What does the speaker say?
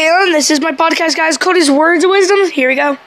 And this is my podcast, guys. Cody's Words of Wisdom. Here we go.